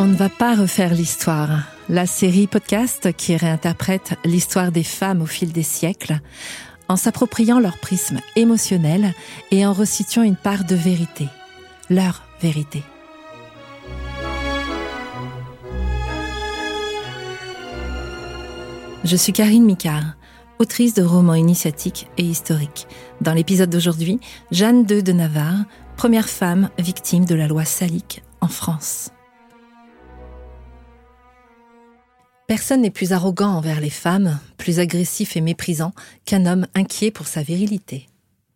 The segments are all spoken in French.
On ne va pas refaire l'histoire. La série podcast qui réinterprète l'histoire des femmes au fil des siècles, en s'appropriant leur prisme émotionnel et en resituant une part de vérité, leur vérité. Je suis Karine Micard, autrice de romans initiatiques et historiques. Dans l'épisode d'aujourd'hui, Jeanne II de Navarre, première femme victime de la loi salique en France. Personne n'est plus arrogant envers les femmes, plus agressif et méprisant qu'un homme inquiet pour sa virilité.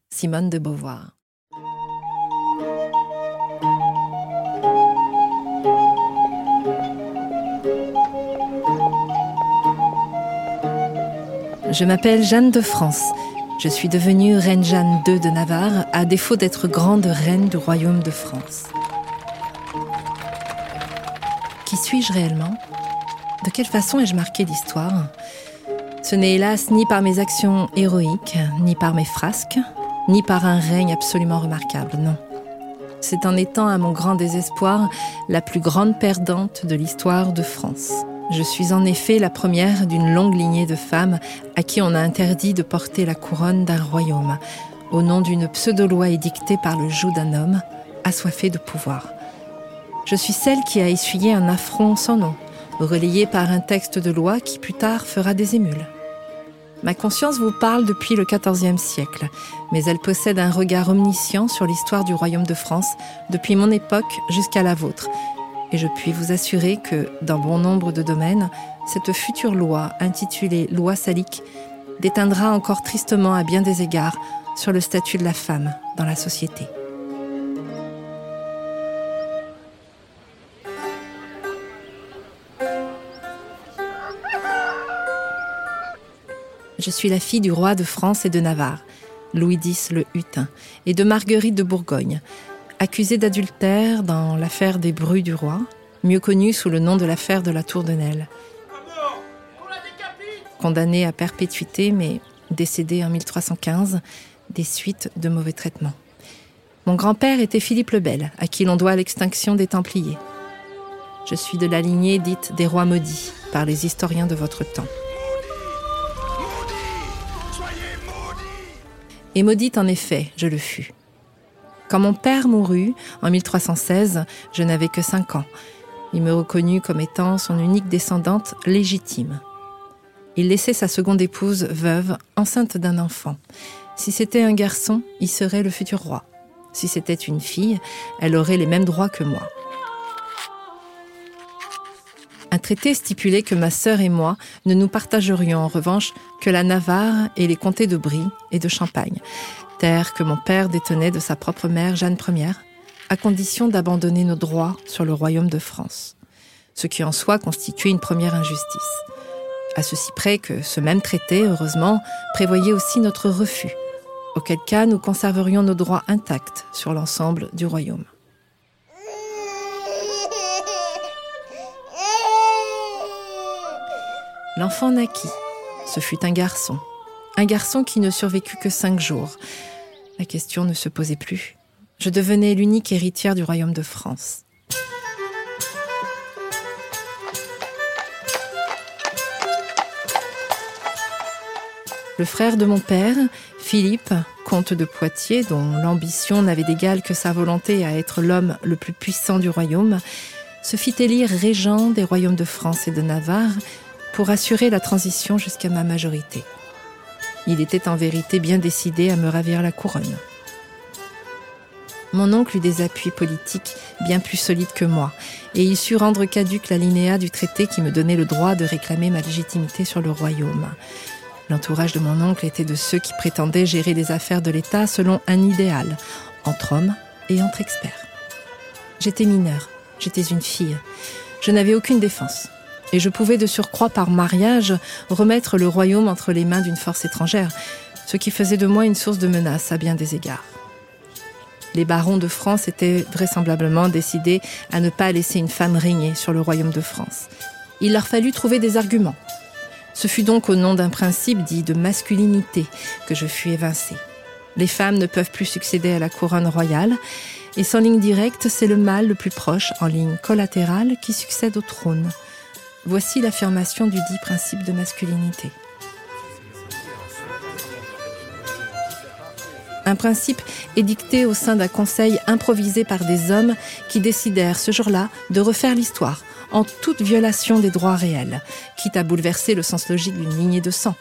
Simone de Beauvoir. Je m'appelle Jeanne de France. Je suis devenue reine Jeanne II de Navarre à défaut d'être grande reine du royaume de France. Qui suis-je réellement? De quelle façon ai-je marqué l'histoire? Ce n'est hélas ni par mes actions héroïques, ni par mes frasques, ni par un règne absolument remarquable, non. C'est en étant à mon grand désespoir la plus grande perdante de l'histoire de France. Je suis en effet la première d'une longue lignée de femmes à qui on a interdit de porter la couronne d'un royaume, au nom d'une pseudo-loi édictée par le joug d'un homme assoiffé de pouvoir. Je suis celle qui a essuyé un affront sans nom, relayé par un texte de loi qui plus tard fera des émules. Ma conscience vous parle depuis le XIVe siècle, mais elle possède un regard omniscient sur l'histoire du royaume de France depuis mon époque jusqu'à la vôtre. Et je puis vous assurer que, dans bon nombre de domaines, cette future loi, intitulée Loi salique, déteindra encore tristement à bien des égards sur le statut de la femme dans la société. Je suis la fille du roi de France et de Navarre, Louis X le Hutin, et de Marguerite de Bourgogne, accusée d'adultère dans l'affaire des Bruits du roi, mieux connue sous le nom de l'affaire de la Tour de Nesle. Condamnée à perpétuité, mais décédée en 1315 des suites de mauvais traitements. Mon grand-père était Philippe le Bel, à qui l'on doit l'extinction des Templiers. Je suis de la lignée dite des rois maudits par les historiens de votre temps. Et maudite en effet, je le fus. Quand mon père mourut, en 1316, je n'avais que cinq ans. Il me reconnut comme étant son unique descendante légitime. Il laissait sa seconde épouse veuve, enceinte d'un enfant. Si c'était un garçon, il serait le futur roi. Si c'était une fille, elle aurait les mêmes droits que moi. Traité stipulait que ma sœur et moi ne nous partagerions en revanche que la Navarre et les comtés de Brie et de Champagne, terre que mon père détenait de sa propre mère Jeanne Ier, à condition d'abandonner nos droits sur le royaume de France, ce qui en soi constituait une première injustice. À ceci près que ce même traité, heureusement, prévoyait aussi notre refus, auquel cas nous conserverions nos droits intacts sur l'ensemble du royaume. L'enfant naquit. Ce fut un garçon. Un garçon qui ne survécut que cinq jours. La question ne se posait plus. Je devenais l'unique héritière du royaume de France. Le frère de mon père, Philippe, comte de Poitiers, dont l'ambition n'avait d'égal que sa volonté à être l'homme le plus puissant du royaume, se fit élire régent des royaumes de France et de Navarre pour assurer la transition jusqu'à ma majorité. Il était en vérité bien décidé à me ravir la couronne. Mon oncle eut des appuis politiques bien plus solides que moi, et il sut rendre caduque l'alinéa du traité qui me donnait le droit de réclamer ma légitimité sur le royaume. L'entourage de mon oncle était de ceux qui prétendaient gérer les affaires de l'État selon un idéal, entre hommes et entre experts. J'étais mineure, j'étais une fille, je n'avais aucune défense et je pouvais de surcroît par mariage remettre le royaume entre les mains d'une force étrangère, ce qui faisait de moi une source de menace à bien des égards. Les barons de France étaient vraisemblablement décidés à ne pas laisser une femme régner sur le royaume de France. Il leur fallut trouver des arguments. Ce fut donc au nom d'un principe dit de masculinité que je fus évincée. Les femmes ne peuvent plus succéder à la couronne royale Et sans ligne directe, c'est le mâle le plus proche, en ligne collatérale, qui succède au trône. Voici l'affirmation du dit principe de masculinité. Un principe édicté au sein d'un conseil improvisé par des hommes qui décidèrent ce jour-là de refaire l'histoire en toute violation des droits réels, quitte à bouleverser le sens logique d'une lignée de sang.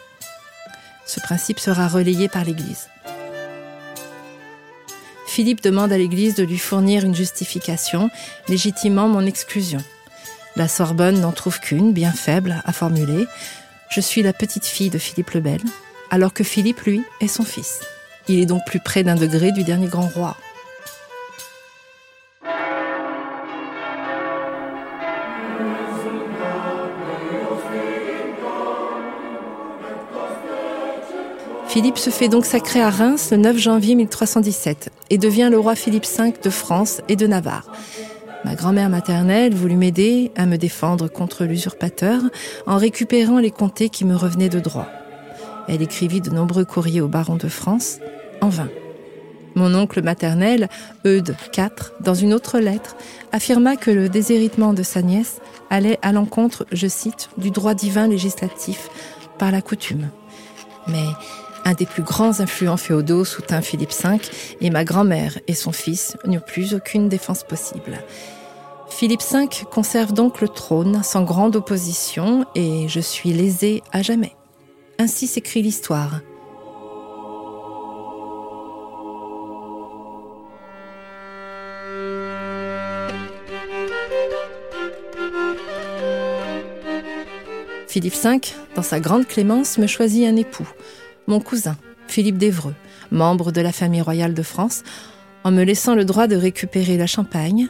Ce principe sera relayé par l'Église. Philippe demande à l'Église de lui fournir une justification, légitimant mon exclusion. La Sorbonne n'en trouve qu'une, bien faible, à formuler. Je suis la petite fille de Philippe le Bel, alors que Philippe, lui, est son fils. Il est donc plus près d'un degré du dernier grand roi. Philippe se fait donc sacrer à Reims le 9 janvier 1317 et devient le roi Philippe V de France et de Navarre. Ma grand-mère maternelle voulut m'aider à me défendre contre l'usurpateur en récupérant les comtés qui me revenaient de droit. Elle écrivit de nombreux courriers au baron de France, en vain. Mon oncle maternel, Eudes IV, dans une autre lettre, affirma que le déshéritement de sa nièce allait à l'encontre, je cite, du droit divin législatif par la coutume. Mais un des plus grands influents féodaux soutint Philippe V et ma grand-mère et son fils n'eurent plus aucune défense possible. Philippe V conserve donc le trône sans grande opposition et je suis lésé à jamais. Ainsi s'écrit l'histoire. Philippe V, dans sa grande clémence, me choisit un époux mon cousin, Philippe d'Evreux, membre de la famille royale de France, en me laissant le droit de récupérer la Champagne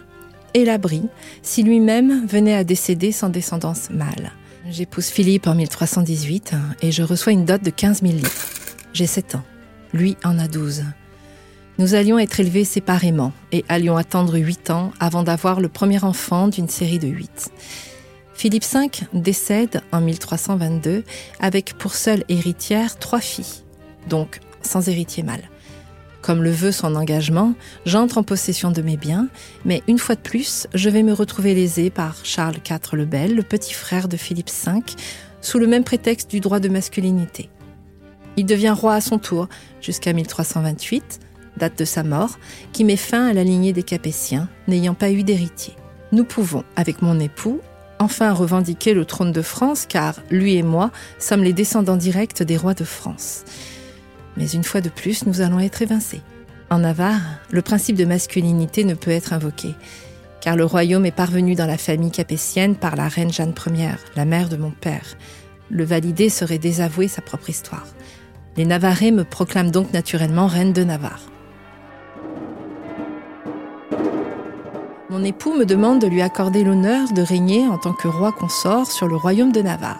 et l'abri si lui-même venait à décéder sans descendance mâle. J'épouse Philippe en 1318 et je reçois une dot de 15 000 litres. J'ai 7 ans. Lui en a 12. Nous allions être élevés séparément et allions attendre 8 ans avant d'avoir le premier enfant d'une série de 8. Philippe V décède en 1322 avec pour seule héritière trois filles, donc sans héritier mâle. Comme le veut son engagement, j'entre en possession de mes biens, mais une fois de plus, je vais me retrouver lésé par Charles IV le Bel, le petit frère de Philippe V, sous le même prétexte du droit de masculinité. Il devient roi à son tour jusqu'à 1328, date de sa mort, qui met fin à la lignée des Capétiens, n'ayant pas eu d'héritier. Nous pouvons, avec mon époux, enfin revendiquer le trône de France car lui et moi sommes les descendants directs des rois de France. Mais une fois de plus, nous allons être évincés. En Navarre, le principe de masculinité ne peut être invoqué, car le royaume est parvenu dans la famille capétienne par la reine Jeanne Ier, la mère de mon père. Le valider serait désavouer sa propre histoire. Les Navarrais me proclament donc naturellement reine de Navarre. Mon époux me demande de lui accorder l'honneur de régner en tant que roi consort sur le royaume de Navarre.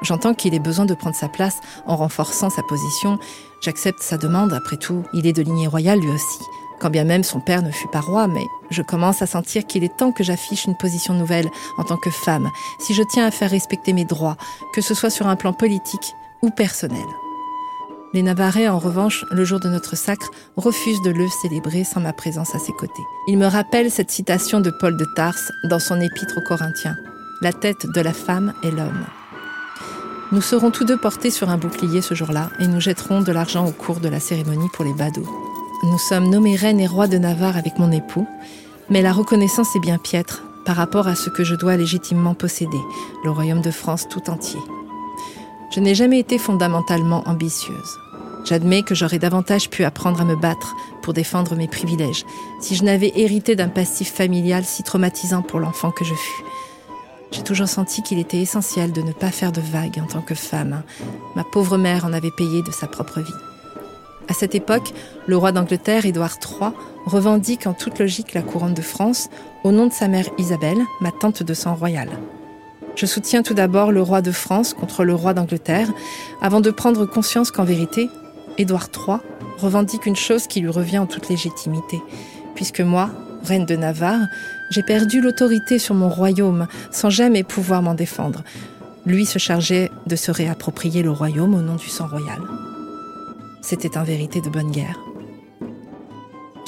J'entends qu'il ait besoin de prendre sa place en renforçant sa position. J'accepte sa demande, après tout, il est de lignée royale lui aussi. Quand bien même son père ne fut pas roi, mais je commence à sentir qu'il est temps que j'affiche une position nouvelle en tant que femme, si je tiens à faire respecter mes droits, que ce soit sur un plan politique ou personnel. Les Navarrais, en revanche, le jour de notre sacre, refusent de le célébrer sans ma présence à ses côtés. Il me rappelle cette citation de Paul de Tarse dans son épître aux Corinthiens. La tête de la femme est l'homme. Nous serons tous deux portés sur un bouclier ce jour-là et nous jetterons de l'argent au cours de la cérémonie pour les badauds. Nous sommes nommés reines et rois de Navarre avec mon époux, mais la reconnaissance est bien piètre par rapport à ce que je dois légitimement posséder, le royaume de France tout entier. Je n'ai jamais été fondamentalement ambitieuse. J'admets que j'aurais davantage pu apprendre à me battre pour défendre mes privilèges si je n'avais hérité d'un passif familial si traumatisant pour l'enfant que je fus. J'ai toujours senti qu'il était essentiel de ne pas faire de vagues en tant que femme. Ma pauvre mère en avait payé de sa propre vie. À cette époque, le roi d'Angleterre, Édouard III, revendique en toute logique la couronne de France au nom de sa mère Isabelle, ma tante de sang royal. Je soutiens tout d'abord le roi de France contre le roi d'Angleterre, avant de prendre conscience qu'en vérité, Édouard III revendique une chose qui lui revient en toute légitimité, puisque moi, reine de Navarre, j'ai perdu l'autorité sur mon royaume sans jamais pouvoir m'en défendre. Lui se chargeait de se réapproprier le royaume au nom du sang royal. C'était en vérité de bonne guerre.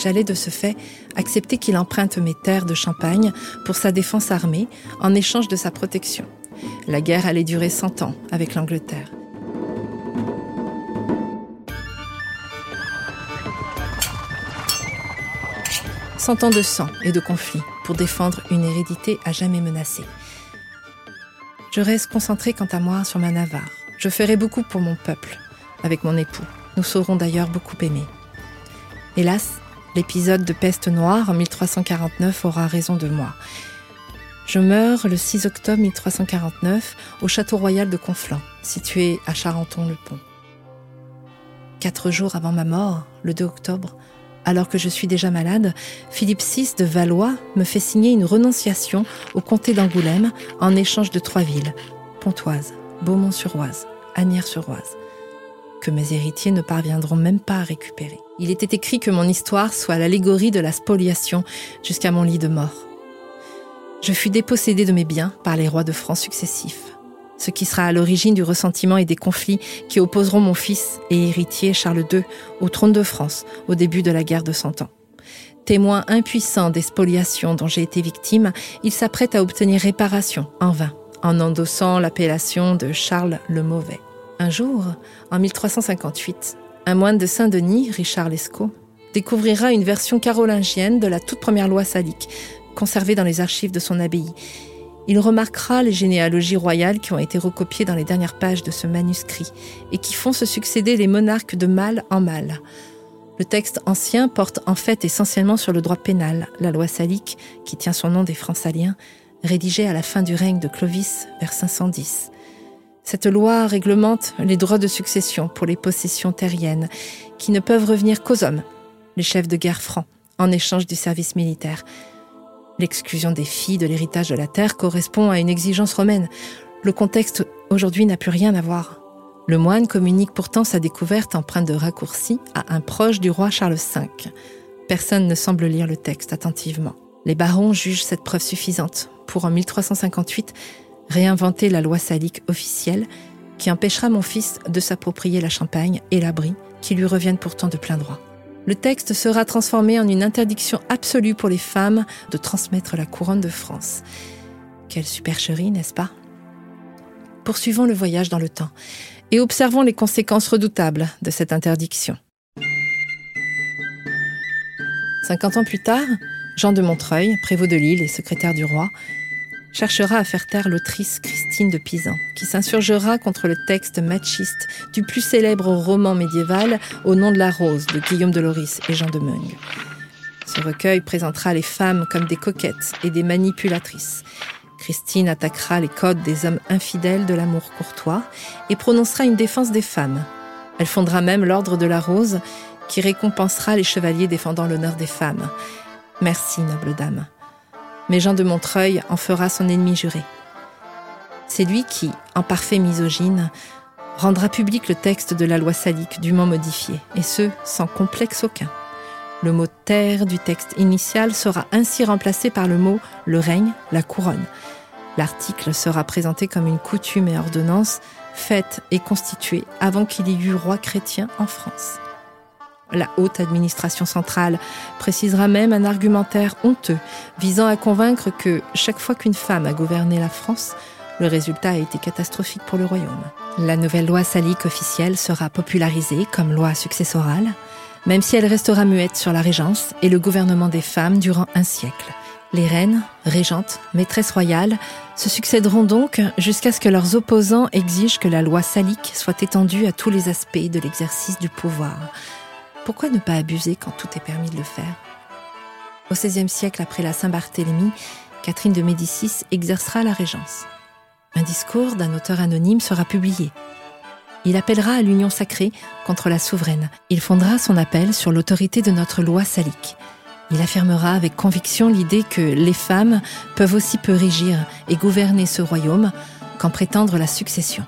J'allais de ce fait accepter qu'il emprunte mes terres de Champagne pour sa défense armée en échange de sa protection. La guerre allait durer 100 ans avec l'Angleterre. Cent ans de sang et de conflits pour défendre une hérédité à jamais menacée. Je reste concentrée quant à moi sur ma Navarre. Je ferai beaucoup pour mon peuple, avec mon époux. Nous saurons d'ailleurs beaucoup aimer. Hélas, l'épisode de peste noire en 1349 aura raison de moi. Je meurs le 6 octobre 1349 au château royal de Conflans, situé à Charenton-le-Pont. Quatre jours avant ma mort, le 2 octobre, alors que je suis déjà malade, Philippe VI de Valois me fait signer une renonciation au comté d'Angoulême en échange de trois villes, Pontoise, Beaumont-sur-Oise, Agnières-sur-Oise, que mes héritiers ne parviendront même pas à récupérer. Il était écrit que mon histoire soit l'allégorie de la spoliation jusqu'à mon lit de mort. Je fus dépossédé de mes biens par les rois de France successifs, ce qui sera à l'origine du ressentiment et des conflits qui opposeront mon fils et héritier Charles II au trône de France au début de la guerre de Cent Ans. Témoin impuissant des spoliations dont j'ai été victime, il s'apprête à obtenir réparation en vain, en endossant l'appellation de Charles le Mauvais. Un jour, en 1358, un moine de Saint-Denis, Richard Lescaut, découvrira une version carolingienne de la toute première loi salique, conservée dans les archives de son abbaye. Il remarquera les généalogies royales qui ont été recopiées dans les dernières pages de ce manuscrit et qui font se succéder les monarques de mal en mal. Le texte ancien porte en fait essentiellement sur le droit pénal, la loi salique, qui tient son nom des Francs saliens, rédigée à la fin du règne de Clovis vers 510. Cette loi réglemente les droits de succession pour les possessions terriennes, qui ne peuvent revenir qu'aux hommes, les chefs de guerre francs, en échange du service militaire. L'exclusion des filles de l'héritage de la terre correspond à une exigence romaine. Le contexte aujourd'hui n'a plus rien à voir. Le moine communique pourtant sa découverte empreinte de raccourci à un proche du roi Charles V. Personne ne semble lire le texte attentivement. Les barons jugent cette preuve suffisante pour, en 1358, réinventer la loi salique officielle qui empêchera mon fils de s'approprier la Champagne et l'abri qui lui reviennent pourtant de plein droit. Le texte sera transformé en une interdiction absolue pour les femmes de transmettre la couronne de France. Quelle supercherie, n'est-ce pas? Poursuivons le voyage dans le temps et observons les conséquences redoutables de cette interdiction. Cinquante ans plus tard, Jean de Montreuil, prévôt de Lille et secrétaire du roi, cherchera à faire taire l'autrice Christine de Pisan, qui s'insurgera contre le texte machiste du plus célèbre roman médiéval Au nom de la rose de Guillaume de Loris et Jean de Meung. Ce recueil présentera les femmes comme des coquettes et des manipulatrices. Christine attaquera les codes des hommes infidèles de l'amour courtois et prononcera une défense des femmes. Elle fondera même l'Ordre de la Rose, qui récompensera les chevaliers défendant l'honneur des femmes. Merci, noble dame mais Jean de Montreuil en fera son ennemi juré. C'est lui qui, en parfait misogyne, rendra public le texte de la loi salique dûment modifié, et ce, sans complexe aucun. Le mot terre du texte initial sera ainsi remplacé par le mot le règne, la couronne. L'article sera présenté comme une coutume et ordonnance faite et constituée avant qu'il y eût roi chrétien en France. La haute administration centrale précisera même un argumentaire honteux visant à convaincre que chaque fois qu'une femme a gouverné la France, le résultat a été catastrophique pour le royaume. La nouvelle loi salique officielle sera popularisée comme loi successorale, même si elle restera muette sur la régence et le gouvernement des femmes durant un siècle. Les reines, régentes, maîtresses royales se succéderont donc jusqu'à ce que leurs opposants exigent que la loi salique soit étendue à tous les aspects de l'exercice du pouvoir, pourquoi ne pas abuser quand tout est permis de le faire? Au XVIe siècle, après la Saint-Barthélemy, Catherine de Médicis exercera la régence. Un discours d'un auteur anonyme sera publié. Il appellera à l'union sacrée contre la souveraine. Il fondera son appel sur l'autorité de notre loi salique. Il affirmera avec conviction l'idée que les femmes peuvent aussi peu régir et gouverner ce royaume qu'en prétendre la succession.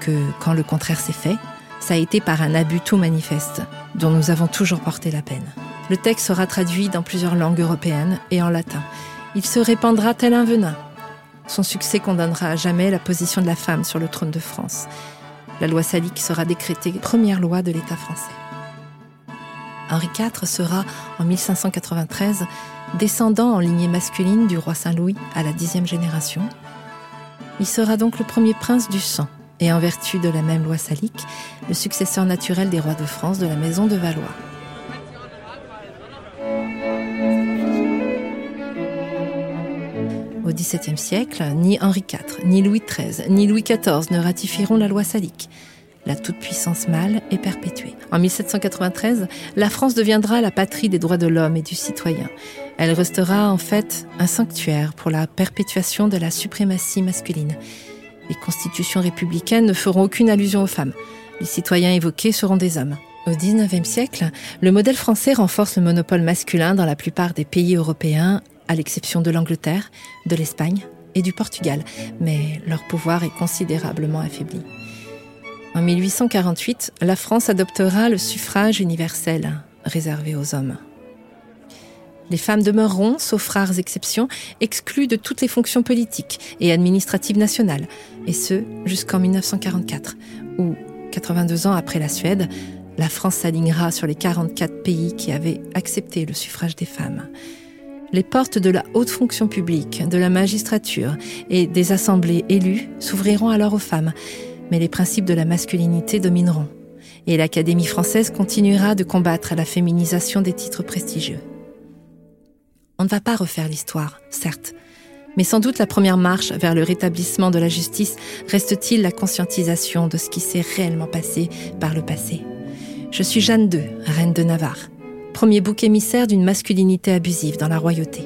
Que quand le contraire s'est fait, ça a été par un abus tout manifeste, dont nous avons toujours porté la peine. Le texte sera traduit dans plusieurs langues européennes et en latin. Il se répandra tel un venin. Son succès condamnera à jamais la position de la femme sur le trône de France. La loi salique sera décrétée première loi de l'État français. Henri IV sera, en 1593, descendant en lignée masculine du roi Saint-Louis à la dixième génération. Il sera donc le premier prince du sang, et en vertu de la même loi salique, le successeur naturel des rois de France de la maison de Valois. Au XVIIe siècle, ni Henri IV, ni Louis XIII, ni Louis XIV ne ratifieront la loi salique. La toute-puissance mâle est perpétuée. En 1793, la France deviendra la patrie des droits de l'homme et du citoyen. Elle restera en fait un sanctuaire pour la perpétuation de la suprématie masculine. Les constitutions républicaines ne feront aucune allusion aux femmes. Les citoyens évoqués seront des hommes. Au XIXe siècle, le modèle français renforce le monopole masculin dans la plupart des pays européens, à l'exception de l'Angleterre, de l'Espagne et du Portugal, mais leur pouvoir est considérablement affaibli. En 1848, la France adoptera le suffrage universel, réservé aux hommes. Les femmes demeureront, sauf rares exceptions, exclues de toutes les fonctions politiques et administratives nationales, et ce jusqu'en 1944, où, 82 ans après la Suède, la France s'alignera sur les 44 pays qui avaient accepté le suffrage des femmes. Les portes de la haute fonction publique, de la magistrature et des assemblées élues s'ouvriront alors aux femmes, mais les principes de la masculinité domineront, et l'Académie française continuera de combattre la féminisation des titres prestigieux. On ne va pas refaire l'histoire, certes, mais sans doute la première marche vers le rétablissement de la justice reste-t-il la conscientisation de ce qui s'est réellement passé par le passé. Je suis Jeanne II, reine de Navarre, premier bouc émissaire d'une masculinité abusive dans la royauté.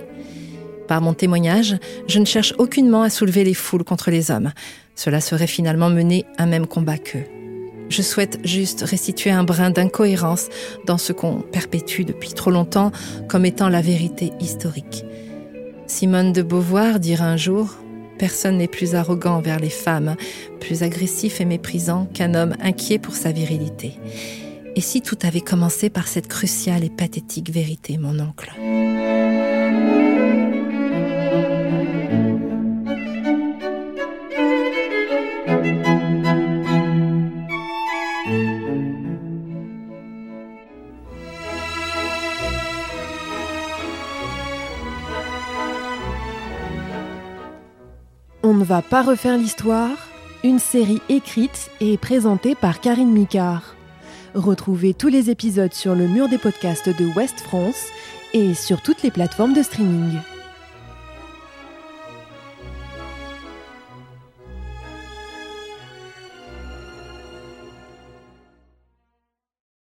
Par mon témoignage, je ne cherche aucunement à soulever les foules contre les hommes. Cela serait finalement mener un même combat qu'eux. Je souhaite juste restituer un brin d'incohérence dans ce qu'on perpétue depuis trop longtemps comme étant la vérité historique. Simone de Beauvoir dira un jour Personne n'est plus arrogant envers les femmes, plus agressif et méprisant qu'un homme inquiet pour sa virilité. Et si tout avait commencé par cette cruciale et pathétique vérité, mon oncle? Ne va pas refaire l'histoire, une série écrite et présentée par Karine Micard. Retrouvez tous les épisodes sur le mur des podcasts de West France et sur toutes les plateformes de streaming.